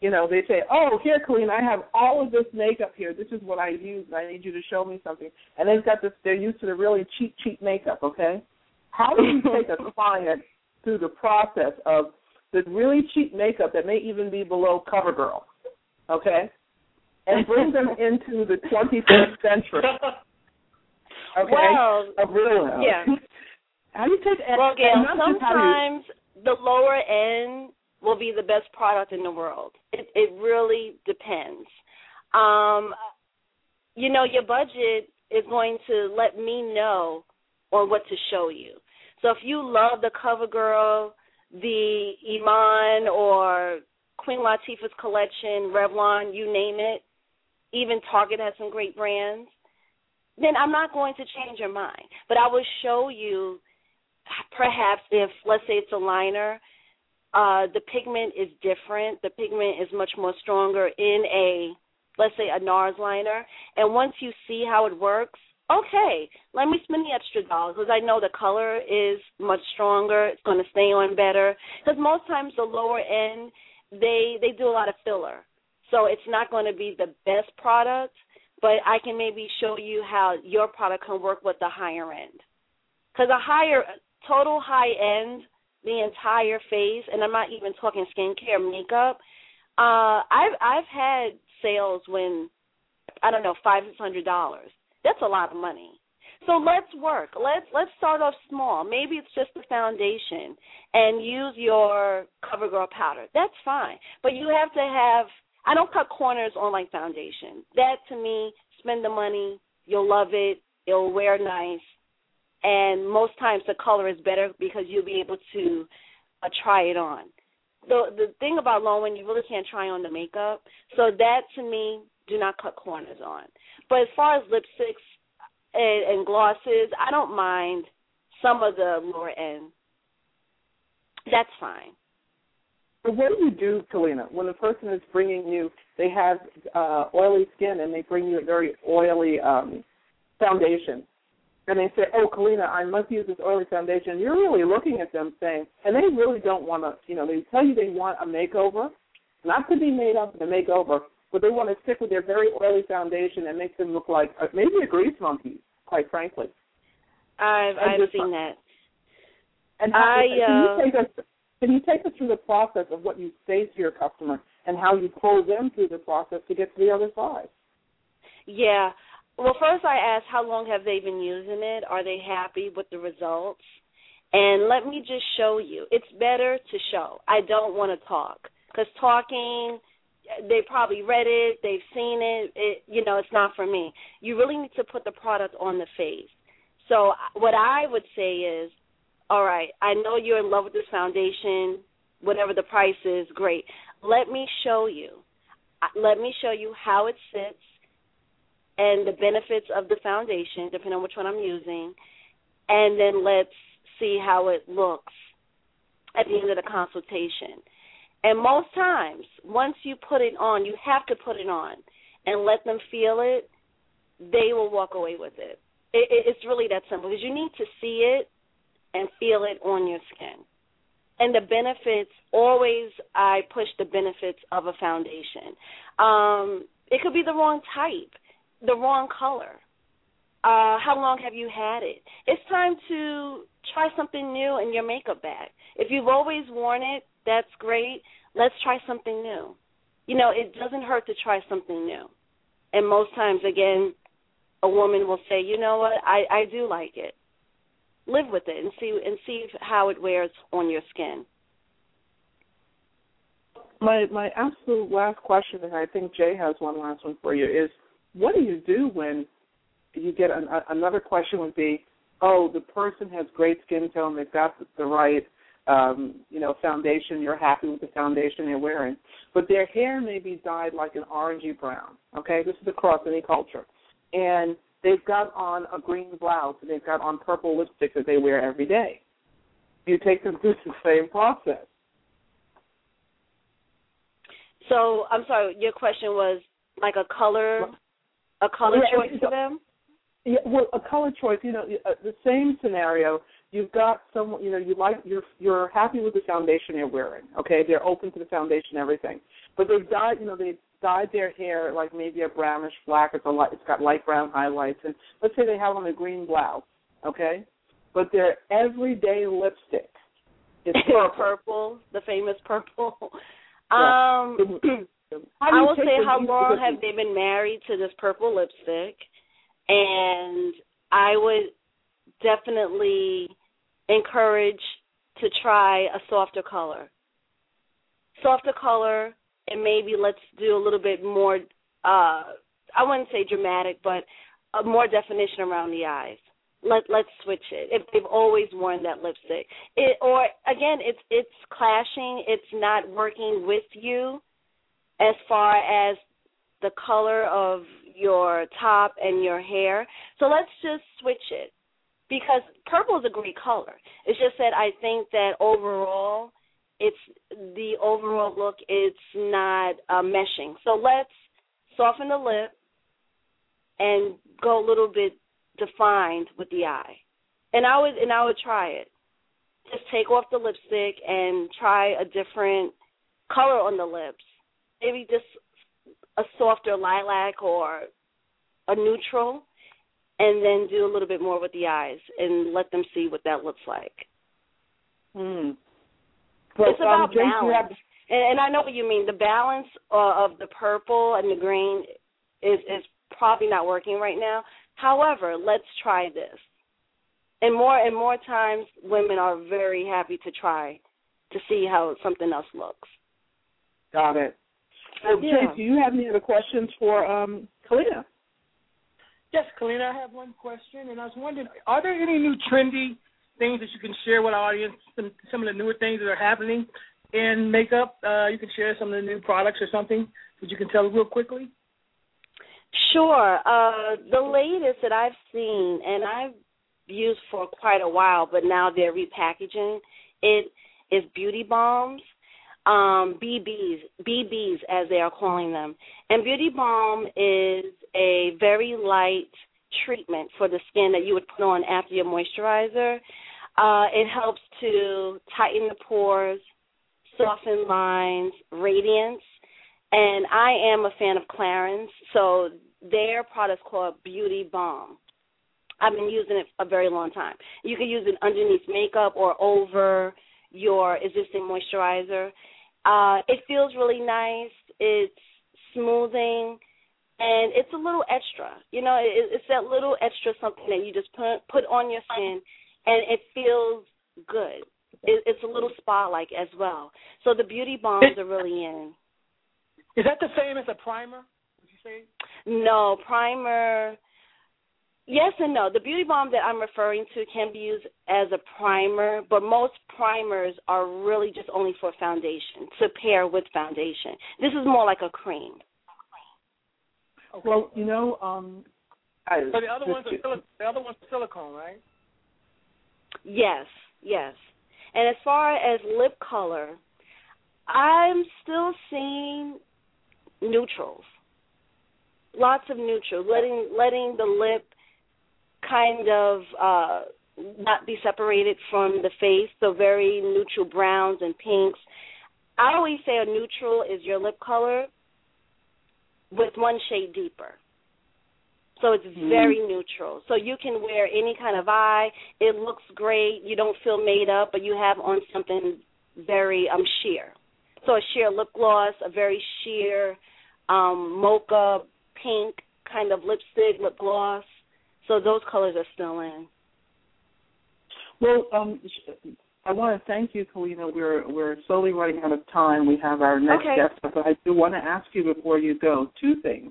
you know, they say, "Oh, here, Colleen, I have all of this makeup here. This is what I use. And I need you to show me something." And they've got this. They're used to the really cheap, cheap makeup. Okay, how do you take a client through the process of the really cheap makeup that may even be below CoverGirl, okay, and bring them into the 21st century? Okay, well, of real yeah. How do you take? Well, Gail, and sometimes the lower end will be the best product in the world. It, it really depends. Um, you know, your budget is going to let me know on what to show you. So if you love the CoverGirl, the Iman, or Queen Latifah's collection, Revlon, you name it, even Target has some great brands, then I'm not going to change your mind. But I will show you perhaps if, let's say it's a liner, uh, the pigment is different. The pigment is much more stronger in a, let's say, a NARS liner. And once you see how it works, okay, let me spend the extra dollars because I know the color is much stronger. It's going to stay on better. Because most times the lower end, they they do a lot of filler, so it's not going to be the best product. But I can maybe show you how your product can work with the higher end. Because a higher total high end the entire face, and I'm not even talking skincare, makeup. Uh, I've I've had sales when I don't know five hundred dollars. That's a lot of money. So let's work. Let's let's start off small. Maybe it's just the foundation and use your CoverGirl powder. That's fine. But you have to have I don't cut corners on like foundation. That to me, spend the money, you'll love it, it'll wear nice, and most times the color is better because you'll be able to uh, try it on. The the thing about Lowen, you really can't try on the makeup. So that to me, do not cut corners on. But as far as lipsticks and, and glosses, I don't mind some of the lower end. That's fine. But what do you do, Kellena, when a person is bringing you, they have uh, oily skin and they bring you a very oily um, foundation, and they say, "Oh, Kellena, I must use this oily foundation." You're really looking at them saying, and they really don't want to, you know, they tell you they want a makeover, not to be made up in a makeover, but they want to stick with their very oily foundation and make them look like uh, maybe a grease monkey, quite frankly. I've I've seen that. And how, I, uh, can you take us can you take us through the process of what you say to your customer and how you pull them through the process to get to the other side? Yeah. Well, first I ask how long have they been using it? Are they happy with the results? And let me just show you. It's better to show. I don't want to talk because talking they probably read it, they've seen it, it you know, it's not for me. You really need to put the product on the face. So what I would say is, all right, I know you're in love with this foundation, whatever the price is, great. Let me show you. Let me show you how it sits and the benefits of the foundation, depending on which one I'm using, and then let's see how it looks at the end of the consultation. And most times, once you put it on, you have to put it on and let them feel it. They will walk away with it. it, it it's really that simple because you need to see it and feel it on your skin. And the benefits, always I push the benefits of a foundation. Um, it could be the wrong type, the wrong color. Uh, how long have you had it? It's time to try something new in your makeup bag. If you've always worn it, that's great. Let's try something new. You know, it doesn't hurt to try something new. And most times, again, a woman will say, "You know what? I I do like it. Live with it and see and see how it wears on your skin." My my absolute last question, and I think Jay has one last one for you, is what do you do when you get an, another question would be, oh, the person has great skin tone, they've got the right um, you know, foundation, you're happy with the foundation they're wearing. But their hair may be dyed like an orangey brown. Okay, this is across any culture. And they've got on a green blouse and they've got on purple lipstick that they wear every day. You take them through the same process. So I'm sorry, your question was like a color, a color yeah, choice for them. Yeah, well, a color choice. You know, uh, the same scenario you've got someone you know you like you're you're happy with the foundation you're wearing okay they're open to the foundation everything but they've dyed you know they've dyed their hair like maybe a brownish black it's a light it's got light brown highlights and let's say they have on a green blouse okay but their everyday lipstick is purple, purple the famous purple yeah. um I will say how long have they been married to this purple lipstick and I would definitely encourage to try a softer color. Softer color, and maybe let's do a little bit more. Uh, I wouldn't say dramatic, but a more definition around the eyes. Let let's switch it. If they've always worn that lipstick, it or again, it's it's clashing. It's not working with you as far as the color of your top and your hair. So let's just switch it because purple is a great color. It's just that I think that overall, it's the overall look. It's not uh, meshing. So let's soften the lip and go a little bit defined with the eye. And I would and I would try it. Just take off the lipstick and try a different color on the lips. Maybe just a softer lilac or a neutral and then do a little bit more with the eyes and let them see what that looks like. Hmm. It's about um, balance. Have... And, and I know what you mean. The balance uh, of the purple and the green is is probably not working right now. However, let's try this. And more and more times, women are very happy to try to see how something else looks. Got it. So, Yeah. Jay, do you have any other questions for um, Kellena? Yes, Kellena, I have one question, and I was wondering, are there any new trendy things that you can share with our audience? Some, some of the newer things that are happening in makeup. Uh, you can share some of the new products or something that you can tell real quickly. Sure. Uh, the latest that I've seen, and I've used for quite a while, but now they're repackaging it, is beauty balms, um, BBs, BBs as they are calling them. And beauty balm is a very light treatment for the skin that you would put on after your moisturizer. Uh, it helps to tighten the pores, soften lines, radiance. And I am a fan of Clarins, so their product is called Beauty Balm. I've been using it a very long time. You can use it underneath makeup or over your existing moisturizer. Uh, it feels really nice. It's smoothing, and it's a little extra. You know, it, it's that little extra something that you just put put on your skin, and it feels good. It, it's a little spa-like as well. So the beauty balms are really in. Is that the same as a primer? Would you say? No, primer. Yes and no. The beauty balm that I'm referring to can be used as a primer, but most primers are really just only for foundation to pair with foundation. This is more like a cream. Okay. Well, you know, um, I, so the other ones are sil- the other ones are silicone, right? Yes, yes. And as far as lip color, I'm still seeing neutrals. Lots of neutrals, letting letting the lip kind of uh not be separated from the face, so very neutral browns and pinks. I always say a neutral is your lip color with one shade deeper. So it's very neutral. So you can wear any kind of eye. It looks great. You don't feel made up, but you have on something very um sheer. So a sheer lip gloss, a very sheer um mocha pink kind of lipstick, lip gloss. So those colors are still in. Well, um, I want to thank you, Kellena. We're we're slowly running out of time. We have our next Okay. guest, but I do want to ask you before you go two things.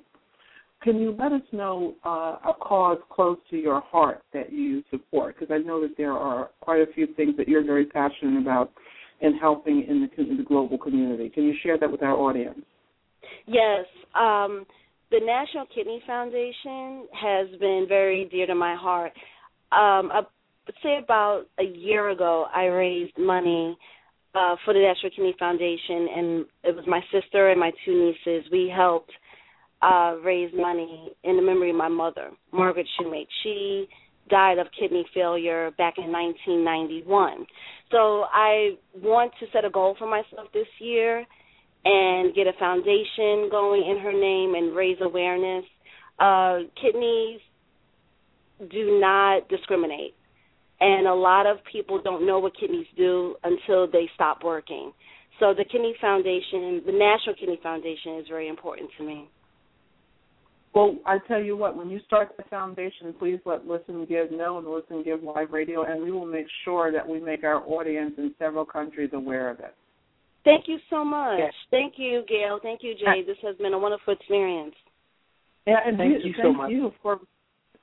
Can you let us know uh, a cause close to your heart that you support? Because I know that there are quite a few things that you're very passionate about in helping in the, in the global community. Can you share that with our audience? Yes, um, the National Kidney Foundation has been very dear to my heart. Um, I say about a year ago, I raised money uh, for the National Kidney Foundation, and it was my sister and my two nieces. We helped uh, raise money in the memory of my mother, Margaret Shumate. She died of kidney failure back in 1991. So I want to set a goal for myself this year and get a foundation going in her name and raise awareness. Uh, kidneys do not discriminate, and a lot of people don't know what kidneys do until they stop working. So the Kidney Foundation, the National Kidney Foundation, is very important to me. Well, I tell you what, when you start the foundation, please let Listen Give know and Listen Give Live Radio, and we will make sure that we make our audience in several countries aware of it. Thank you so much. Yes. Thank you, Gail. Thank you, Jay. This has been a wonderful experience. Yeah, and Thank you, you so thank much. you for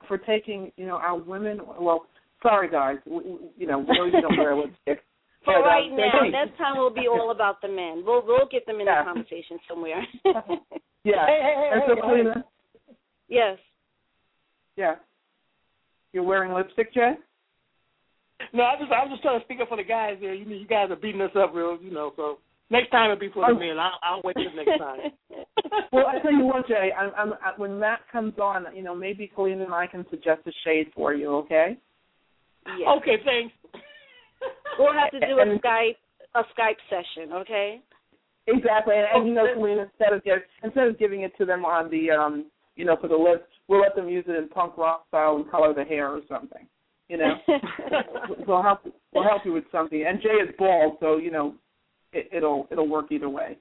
for taking you know our women. Well, sorry guys, we, we- you know we really don't wear lipstick. For But, right now, thank next time will be all about the men. We'll we'll get them in Yeah. the conversation somewhere. Yeah, Hey, hey, hey, and hey, hey. Yes. yeah, you're wearing lipstick, Jay. No, I just I was just trying to speak up for the guys there. You know, you guys are beating us up real, you know. So next time it'll be for the Oh. men. I'll, I'll wait till next time. Well, I tell you what, Jay. I'm, I'm, I, when Matt comes on, you know, maybe Colleen and I can suggest a shade for you. Okay. yes. Okay, thanks. We'll have to do a And- Skype a Skype session, okay? Exactly, and, and you know, Colleen, instead of give, instead of giving it to them on the, um, you know, for the list, we'll let them use it in punk rock style and color the hair or something. You know, we'll help we'll help you with something. And Jay is bald, so you know, it, it'll it'll work either way.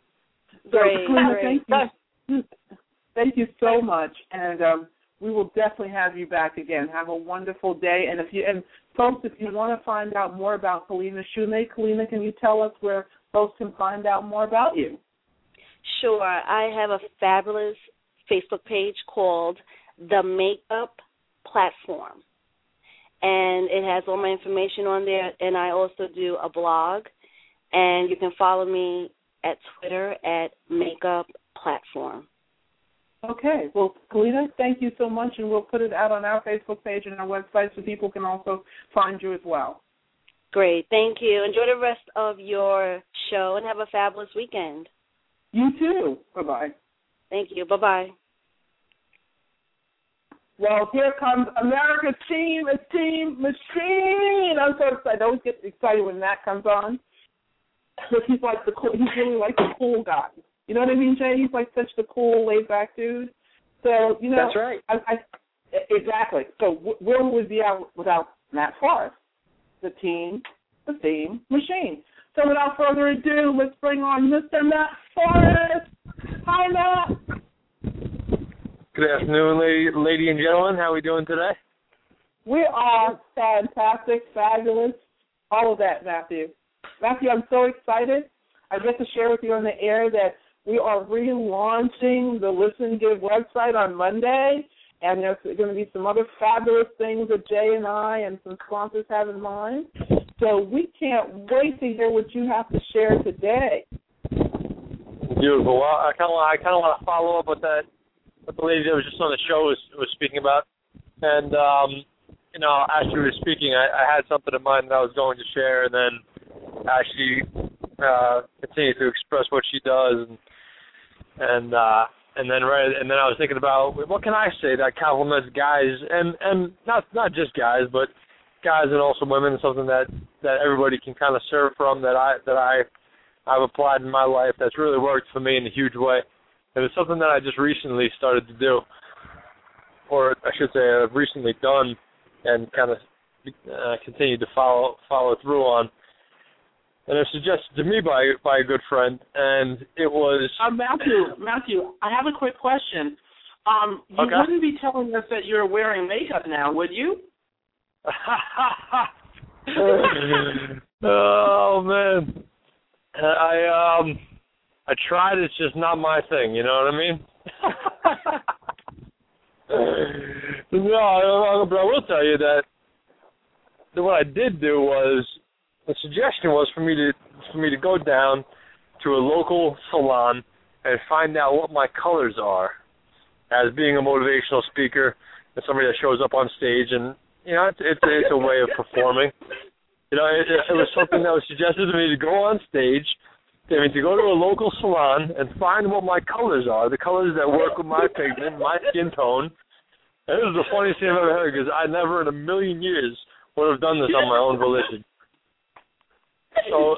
So, Great, Kellena, great. thank you, thank you so much, and um, we will definitely have you back again. Have a wonderful day, and if you and folks, if you want to find out more about Kellena Shume, Kellena, can you tell us where folks can find out more about you? Sure. I have a fabulous Facebook page called The Makeup Platform. And it has all my information on there. And I also do a blog. And you can follow me at Twitter at Makeup Platform. Okay. Well, Kellena, thank you so much, and we'll put it out on our Facebook page and our website so people can also find you as well. Great. Thank you. Enjoy the rest of your show and have a fabulous weekend. You too. Bye bye. Thank you. Bye bye. Well, here comes America's team, a team machine. I'm so excited. I always get excited when that comes on. Because he's like the cool, he's really like the cool guy. You know what I mean, Jay? He's like such the cool, laid back dude. So you know, That's right. I, I exactly. So wh- where would we be out without Matt Forrest, the team, the theme machine? So without further ado, let's bring on Mr. Matt Forrest. Hi, Matt. Good afternoon, lady, lady and gentlemen. How are we doing today? We are fantastic, fabulous, all of that, Matthew. Matthew, I'm so excited. I get to share with you on the air that we are relaunching the Listen Give website on Monday, and there's going to be some other fabulous things that Jay and I and some sponsors have in mind. So we can't wait to hear what you have to share today. Beautiful. Well, I kind of I kind of want to follow up with that what the lady that was just on the show was was speaking about, and um, you know, as she was speaking, I, I had something in mind that I was going to share, and then she uh, continued to express what she does, and and uh, and then right, and then I was thinking about what can I say that compliments guys, and and not not just guys, but guys and also women, something that that everybody can kind of serve from that I that I I've applied in my life that's really worked for me in a huge way. And it's something that I just recently started to do, or I should say, I've recently done, and kind of uh, continued to follow follow through on. And it was suggested to me by by a good friend, and it was Uh, Matthew, Matthew, I have a quick question. Um, you Okay. wouldn't be telling us that you're wearing makeup now, would you? oh man, I um, I tried. It's just not my thing. You know what I mean? no, I- but I will tell you that what I did do was the suggestion was for me to for me to go down to a local salon and find out what my colors are as being a motivational speaker and somebody that shows up on stage and you know it's it's, it's a way of performing. You know it, it was something that was suggested to me to go on stage I mean to go to a local salon and find what my colors are the colors that work with my pigment my skin tone. And this is the funniest thing I've ever heard because I never in a million years would have done this on my own volition so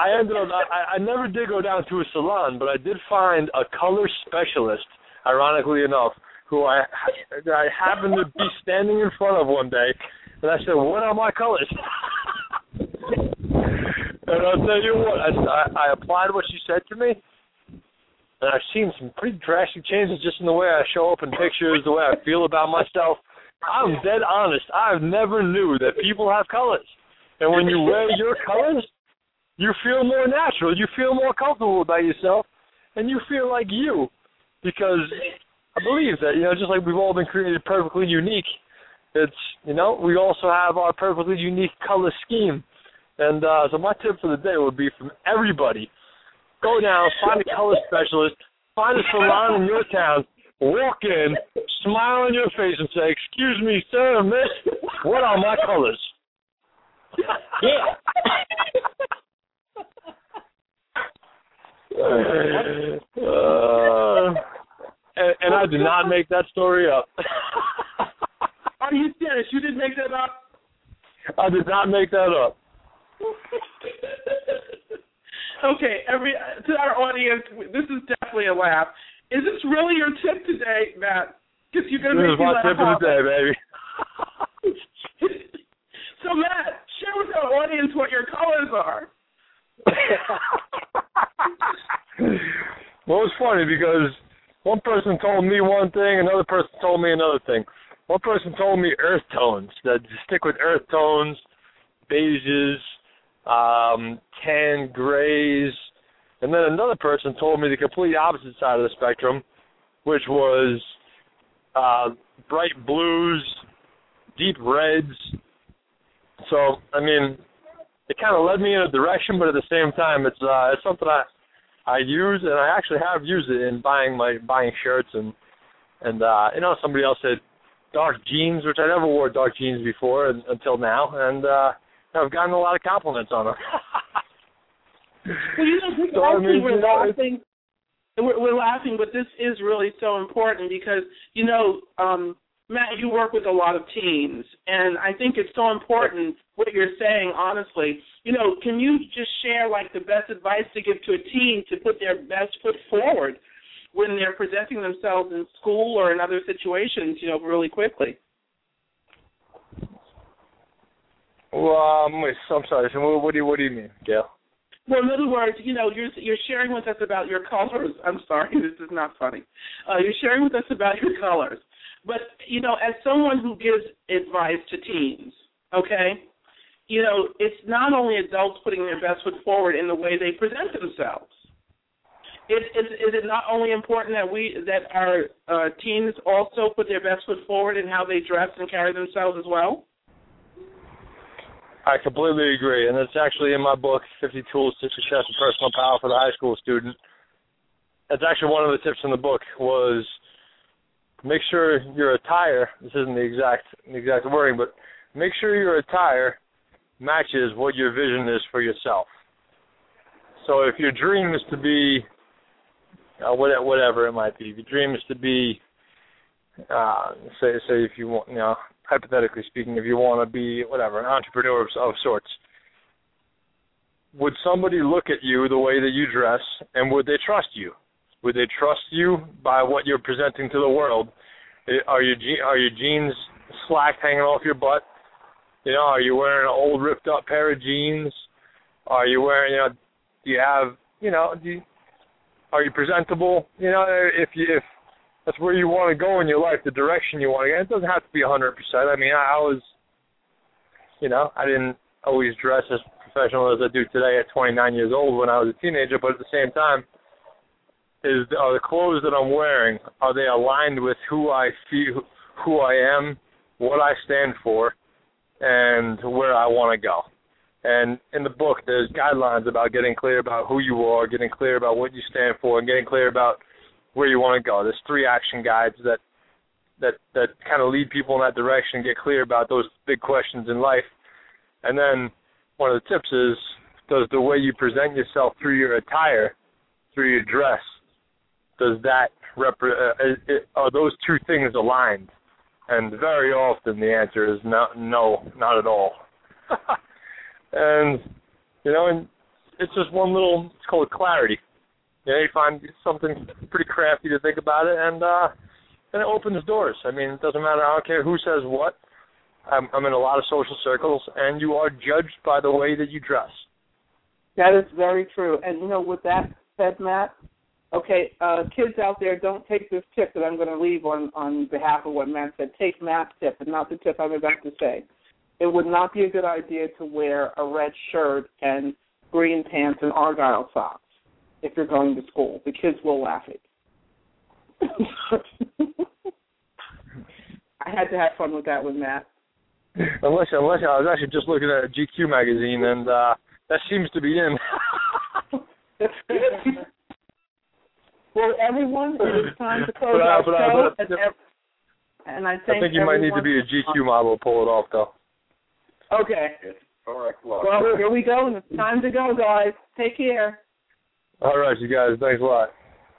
I ended up I, I never did go down to a salon, but I did find a color specialist, ironically enough, who I I happened to be standing in front of one day, and I said, "What are my colors?" and I'll tell you what, I, I I applied what she said to me, and I've seen some pretty drastic changes just in the way I show up in pictures, the way I feel about myself. I'm dead honest. I've never knew that people have colors. And when you wear your colors, you feel more natural. You feel more comfortable about yourself, and you feel like you. Because I believe that you know, just like we've all been created perfectly unique, it's you know we also have our perfectly unique color scheme. And uh, so my tip for the day would be from everybody: go down, find a color specialist, find a salon in your town, walk in, smile on your face, and say, "Excuse me, sir, miss, what are my colors?" Yeah. Uh, and, and I did not make that story up. Are you serious? You didn't make that up? I did not make that up. okay, every to our audience, this is definitely a laugh. Is this really your tip today, Matt? Because you're This gonna make is me my laugh. tip of the day, baby. so Matt, share with our audience what your colors are. well, it's funny because one person told me one thing, another person told me another thing. One person told me earth tones, that stick with earth tones, beiges, um, tan grays, and then another person told me the complete opposite side of the spectrum, which was uh, bright blues, deep reds. So, I mean, it kind of led me in a direction, but at the same time, it's uh, it's something I I use, and I actually have used it in buying my buying shirts and and uh, you know somebody else said dark jeans, which I never wore dark jeans before and, until now, and uh, I've gotten a lot of compliments on them. well, you know, so, I mean, we're laughing. We're, we're laughing, but this is really so important because you know, um, Matt, you work with a lot of teens, and I think it's so important what you're saying. Honestly, you know, can you just share like the best advice to give to a teen to put their best foot forward when they're presenting themselves in school or in other situations? You know, really quickly. Well, um, I'm sorry. So what, what do you what do you mean, Gail? Well, in other words, you know, you're you're sharing with us about your colors. I'm sorry, this is not funny. Uh, you're sharing with us about your colors, but you know, as someone who gives advice to teens, okay, you know, it's not only adults putting their best foot forward in the way they present themselves. Is, is, is it not only important that we that our uh, teens also put their best foot forward in how they dress and carry themselves as well? I completely agree, and it's actually in my book, 50 Tools to Success and Personal Power for the High School Student. That's actually one of the tips in the book was make sure your attire. This isn't the exact the exact wording, but make sure your attire matches what your vision is for yourself. So if your dream is to be uh, whatever it might be, if your dream is to be, uh, say say if you want, you know, hypothetically speaking, if you want to be whatever an entrepreneur of, of sorts, would somebody look at you the way that you dress, and would they trust you? Would they trust you by what you're presenting to the world? Eh, are your are your jeans slack hanging off your butt? You know, are you wearing an old ripped up pair of jeans? Are you wearing you know? Do you have you know? Do you, are you presentable? You know, if you if that's where you want to go in your life, the direction you want to go. It doesn't have to be a hundred percent. I mean, I, I was, you know, I didn't always dress as professional as I do today at 29 years old when I was a teenager, but at the same time, is are the clothes that I'm wearing are they aligned with who I feel, who I am, what I stand for, and where I want to go. And in the book, there's guidelines about getting clear about who you are, getting clear about what you stand for, and getting clear about where you want to go. There's three action guides that that that kind of lead people in that direction, get clear about those big questions in life. And then one of the tips is does the way you present yourself through your attire, through your dress, does that repre- uh, are those two things aligned? And very often the answer is no, no, not at all. and you know, and it's just one little. It's called clarity you know, you find something pretty crafty to think about it, and uh, and it opens doors. I mean, it doesn't matter. I don't care who says what. I'm, I'm in a lot of social circles, and you are judged by the way that you dress. That is very true. And you know, with that said, Matt, okay, uh, kids out there, don't take this tip that I'm going to leave on on behalf of what Matt said. Take Matt's tip, and not the tip I'm about to say. It would not be a good idea to wear a red shirt and green pants and argyle socks if you're going to school. The kids will laugh at you. I had to have fun with that one, Matt. Unless, unless I was actually just looking at a GQ magazine, and uh that seems to be in. well, everyone, it is time to close but, our but, show. But, and, and I, I think you might need to be a GQ model to pull it off, though. Okay. All right, well, here we go, and it's time to go, guys. Take care. All right, you guys. Thanks a lot.